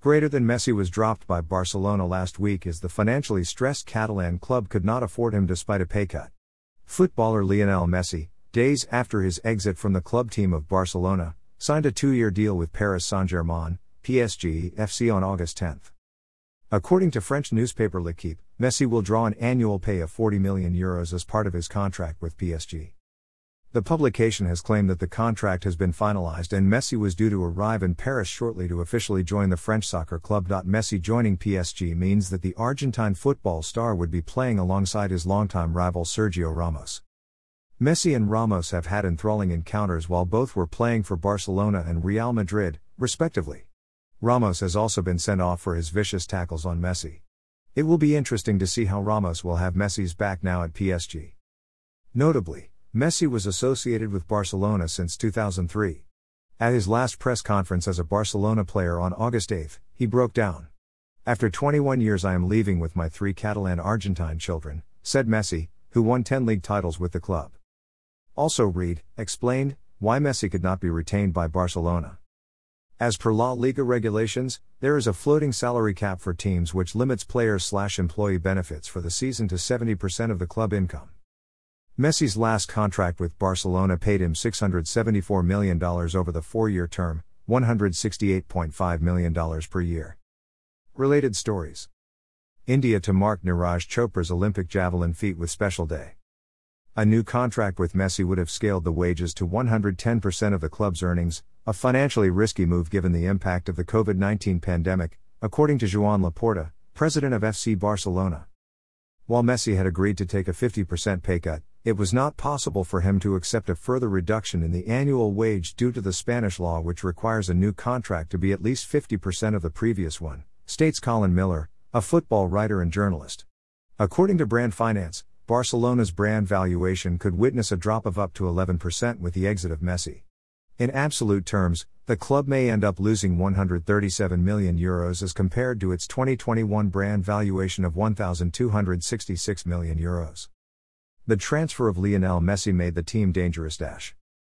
Greater than Messi was dropped by Barcelona last week as the financially stressed Catalan club could not afford him despite a pay cut. Footballer Lionel Messi, days after his exit from the club team of Barcelona, signed a two year deal with Paris Saint Germain, PSG FC on August 10. According to French newspaper L'Equipe, Messi will draw an annual pay of 40 million euros as part of his contract with PSG. The publication has claimed that the contract has been finalized and Messi was due to arrive in Paris shortly to officially join the French soccer club. Messi joining PSG means that the Argentine football star would be playing alongside his longtime rival Sergio Ramos. Messi and Ramos have had enthralling encounters while both were playing for Barcelona and Real Madrid, respectively. Ramos has also been sent off for his vicious tackles on Messi. It will be interesting to see how Ramos will have Messi's back now at PSG. Notably, Messi was associated with Barcelona since 2003. At his last press conference as a Barcelona player on August 8, he broke down. After 21 years, I am leaving with my three Catalan Argentine children, said Messi, who won 10 league titles with the club. Also, Reed explained why Messi could not be retained by Barcelona. As per La Liga regulations, there is a floating salary cap for teams which limits players/employee benefits for the season to 70% of the club income. Messi's last contract with Barcelona paid him $674 million over the four year term, $168.5 million per year. Related stories India to mark Neeraj Chopra's Olympic javelin feat with special day. A new contract with Messi would have scaled the wages to 110% of the club's earnings, a financially risky move given the impact of the COVID 19 pandemic, according to Joan Laporta, president of FC Barcelona. While Messi had agreed to take a 50% pay cut, it was not possible for him to accept a further reduction in the annual wage due to the Spanish law, which requires a new contract to be at least 50% of the previous one, states Colin Miller, a football writer and journalist. According to Brand Finance, Barcelona's brand valuation could witness a drop of up to 11% with the exit of Messi. In absolute terms, the club may end up losing 137 million euros as compared to its 2021 brand valuation of 1,266 million euros. The transfer of Lionel Messi made the team dangerous. Dash.